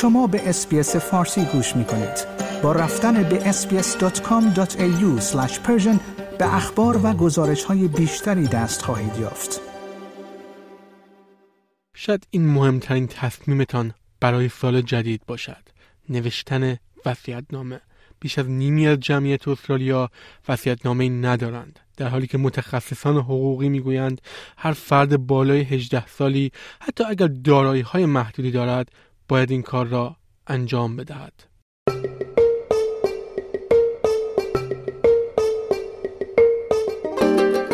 شما به اسپیس فارسی گوش می کنید. با رفتن به sbs.com.au به اخبار و گزارش های بیشتری دست خواهید یافت. شاید این مهمترین تصمیمتان برای سال جدید باشد. نوشتن نامه. بیش از نیمی از جمعیت استرالیا نامه ندارند در حالی که متخصصان حقوقی می‌گویند هر فرد بالای 18 سالی حتی اگر دارایی های محدودی دارد باید این کار را انجام بدهد.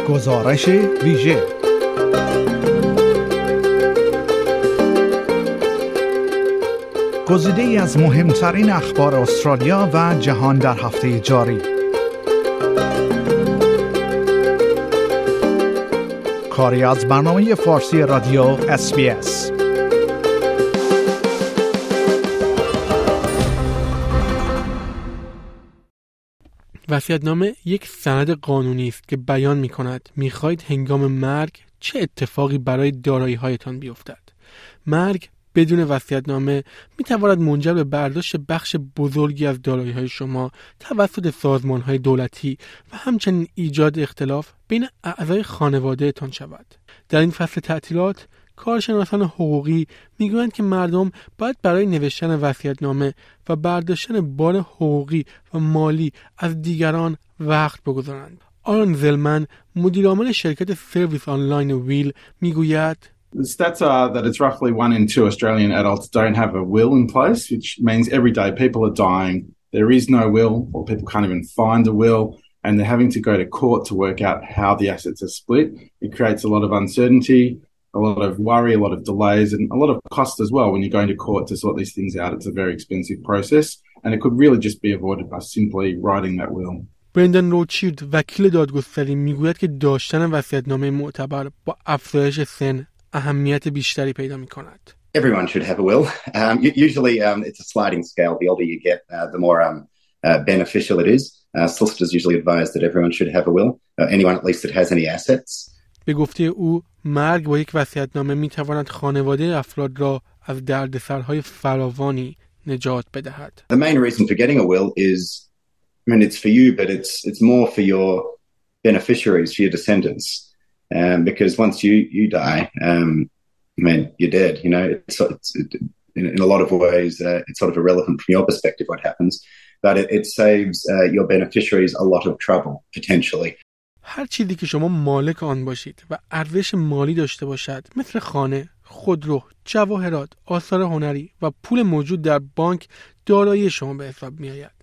گزارش ویژه گزیده ای از مهمترین اخبار استرالیا و جهان در هفته جاری. کاری از برنامه فارسی رادیو SBS وسیعتنامه یک سند قانونی است که بیان می کند می خواهید هنگام مرگ چه اتفاقی برای دارایی هایتان بیفتد. مرگ بدون وصیت‌نامه می تواند منجر به برداشت بخش بزرگی از دارایی های شما توسط سازمان های دولتی و همچنین ایجاد اختلاف بین اعضای خانواده تان شود. در این فصل تعطیلات کارشناسان حقوقی می‌گویند که مردم باید برای نوشتن وصیت‌نامه و برداشتن بار حقوقی و مالی از دیگران وقت بگذارند. آران زلمن مدیرعامل شرکت سرویس آنلاین ویل می‌گوید The stats are that it's roughly one in two Australian adults don't have a will in place, which means every day people are dying. There is no will, or people can't even find a will, and they're having to go to court to work out how the assets are split. It creates a lot of uncertainty, a lot of worry, a lot of delays, and a lot of cost as well when you're going to court to sort these things out. It's a very expensive process, and it could really just be avoided by simply writing that will. برندن روچیلد وکیل دادگستری میگوید که داشتن وصیت‌نامه معتبر با افزایش سن اهمیت بیشتری پیدا می کند. Everyone should have a will. Um, usually um, it's a sliding scale. The older you get, uh, the more um, uh, beneficial it is. Uh, solicitors usually advise that everyone should have a will. Uh, anyone at least that has any assets. به گفته او مرگ با یک وصیت‌نامه می تواند خانواده افراد را از دردسرهای فراوانی نجات بدهد. The main reason for getting a will is I mean it's for you but it's it's more for your beneficiaries, for your descendants. um, because once you you die, um, I mean, you're dead. You know, it's, it's it, in, in, a lot of ways, uh, it's sort of irrelevant from your perspective what happens, but it, it saves uh, your beneficiaries a lot of trouble potentially. هر چیزی که شما مالک آن باشید و ارزش مالی داشته باشد مثل خانه، خودرو، جواهرات، آثار هنری و پول موجود در بانک دارایی شما به حساب می آید.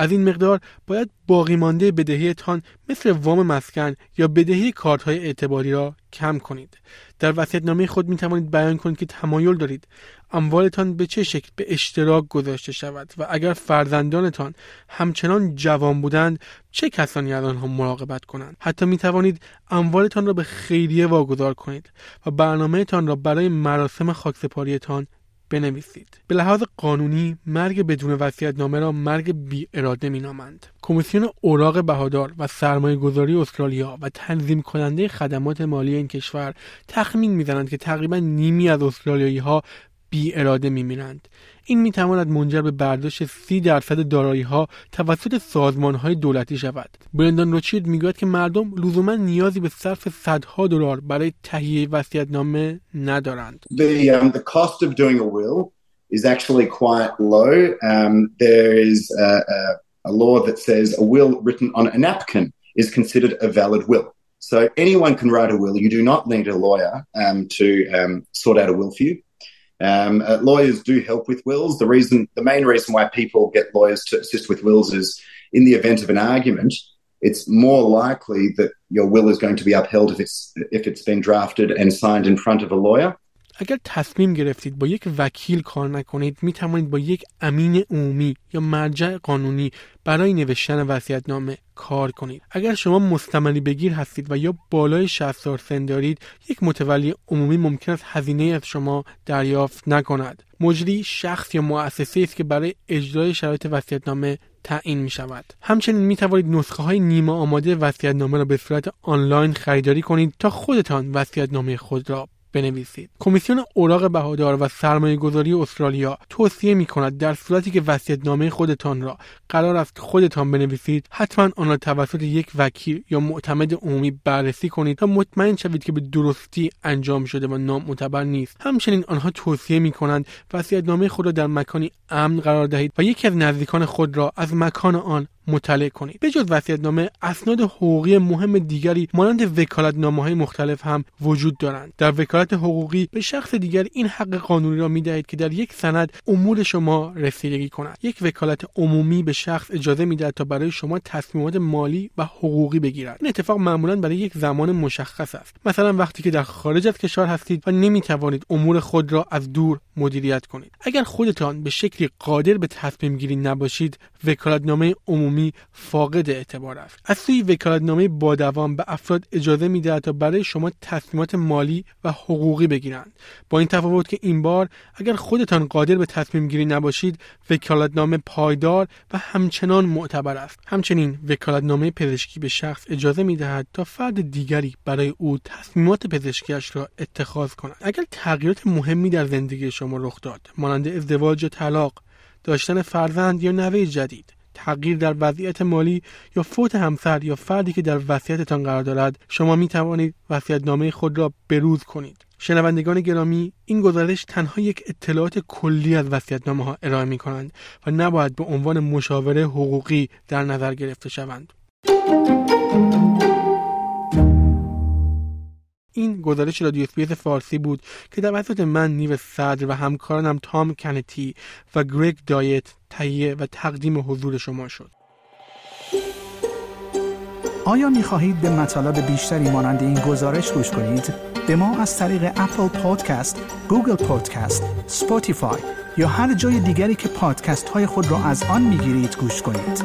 از این مقدار باید باقی مانده بدهیتان مثل وام مسکن یا بدهی کارت های اعتباری را کم کنید. در نامه خود می توانید بیان کنید که تمایل دارید اموالتان به چه شکل به اشتراک گذاشته شود و اگر فرزندانتان همچنان جوان بودند چه کسانی از آنها مراقبت کنند حتی می توانید اموالتان را به خیریه واگذار کنید و برنامهتان را برای مراسم خاکسپاریتان بنویسید به لحاظ قانونی مرگ بدون نامه را مرگ بی اراده می نامند. کمیسیون اوراق بهادار و سرمایه گذاری استرالیا و تنظیم کننده خدمات مالی این کشور تخمین می‌زنند که تقریبا نیمی از استرالیایی ها بی اراده می میرند. این می تواند منجر به برداشت سی درصد دارایی ها توسط سازمان های دولتی شود. برندان روچید می‌گوید که مردم لزوما نیازی به صرف صدها دلار برای تهیه نامه ندارند. The, um, the cost of doing a will is actually quite low. Um, there is a, a, a law that says a will written on a napkin is considered a valid will. So anyone can write a will. You do not need a lawyer um, to um, sort out a will for you. Um, uh, lawyers do help with wills. The reason, the main reason why people get lawyers to assist with wills is in the event of an argument, it's more likely that your will is going to be upheld if it's if it's been drafted and signed in front of a lawyer. اگر تصمیم گرفتید با یک وکیل کار نکنید می توانید با یک امین عمومی یا مرجع قانونی برای نوشتن نامه کار کنید اگر شما مستملی بگیر هستید و یا بالای 60 سال سن دارید یک متولی عمومی ممکن است هزینه از شما دریافت نکند مجری شخص یا مؤسسه است که برای اجرای شرایط نامه تعیین می شود. همچنین می توانید نسخه های نیمه آماده نامه را به صورت آنلاین خریداری کنید تا خودتان نامه خود را بنویسید. کمیسیون اوراق بهادار و سرمایه گذاری استرالیا توصیه می کند در صورتی که نامه خودتان را قرار است خودتان بنویسید حتما آن را توسط یک وکیل یا معتمد عمومی بررسی کنید تا مطمئن شوید که به درستی انجام شده و نام معتبر نیست. همچنین آنها توصیه می کنند نامه خود را در مکانی امن قرار دهید و یکی از نزدیکان خود را از مکان آن مطالعه کنید. به جز اسناد حقوقی مهم دیگری مانند وکالتنامه های مختلف هم وجود دارند. در وکالت حقوقی به شخص دیگر این حق قانونی را می‌دهید که در یک سند امور شما رسیدگی کند. یک وکالت عمومی به شخص اجازه می‌دهد تا برای شما تصمیمات مالی و حقوقی بگیرد. این اتفاق معمولا برای یک زمان مشخص است. مثلا وقتی که در خارج از کشور هستید و نمی‌توانید امور خود را از دور مدیریت کنید. اگر خودتان به شکلی قادر به تصمیم گیری نباشید وکالتنامه عمومی فاقد اعتبار است. از سوی وکالتنامه با دوام به افراد اجازه می‌دهد تا برای شما تصمیمات مالی و حقوقی بگیرند. با این تفاوت که این بار اگر خودتان قادر به تصمیم گیری نباشید وکالتنامه پایدار و همچنان معتبر است. همچنین وکالتنامه پزشکی به شخص اجازه می‌دهد تا فرد دیگری برای او تصمیمات پزشکیش را اتخاذ کند. اگر تغییرات مهمی در زندگی شما رخ داد مانند ازدواج یا طلاق داشتن فرزند یا نوه جدید تغییر در وضعیت مالی یا فوت همسر یا فردی که در وصیتتان قرار دارد شما می توانید وصیت‌نامه خود را بروز کنید. شنوندگان گرامی این گزارش تنها یک اطلاعات کلی از وصیت‌نامه ها ارائه می کنند و نباید به عنوان مشاوره حقوقی در نظر گرفته شوند. این گزارش رادیو اسپیس فارسی بود که توسط من نیو صدر و همکارانم تام کنتی و گریگ دایت تهیه و تقدیم حضور شما شد آیا می خواهید به مطالب بیشتری مانند این گزارش گوش کنید؟ به ما از طریق Apple Podcast، Google Podcast، Spotify یا هر جای دیگری که پادکست های خود را از آن می گیرید گوش کنید؟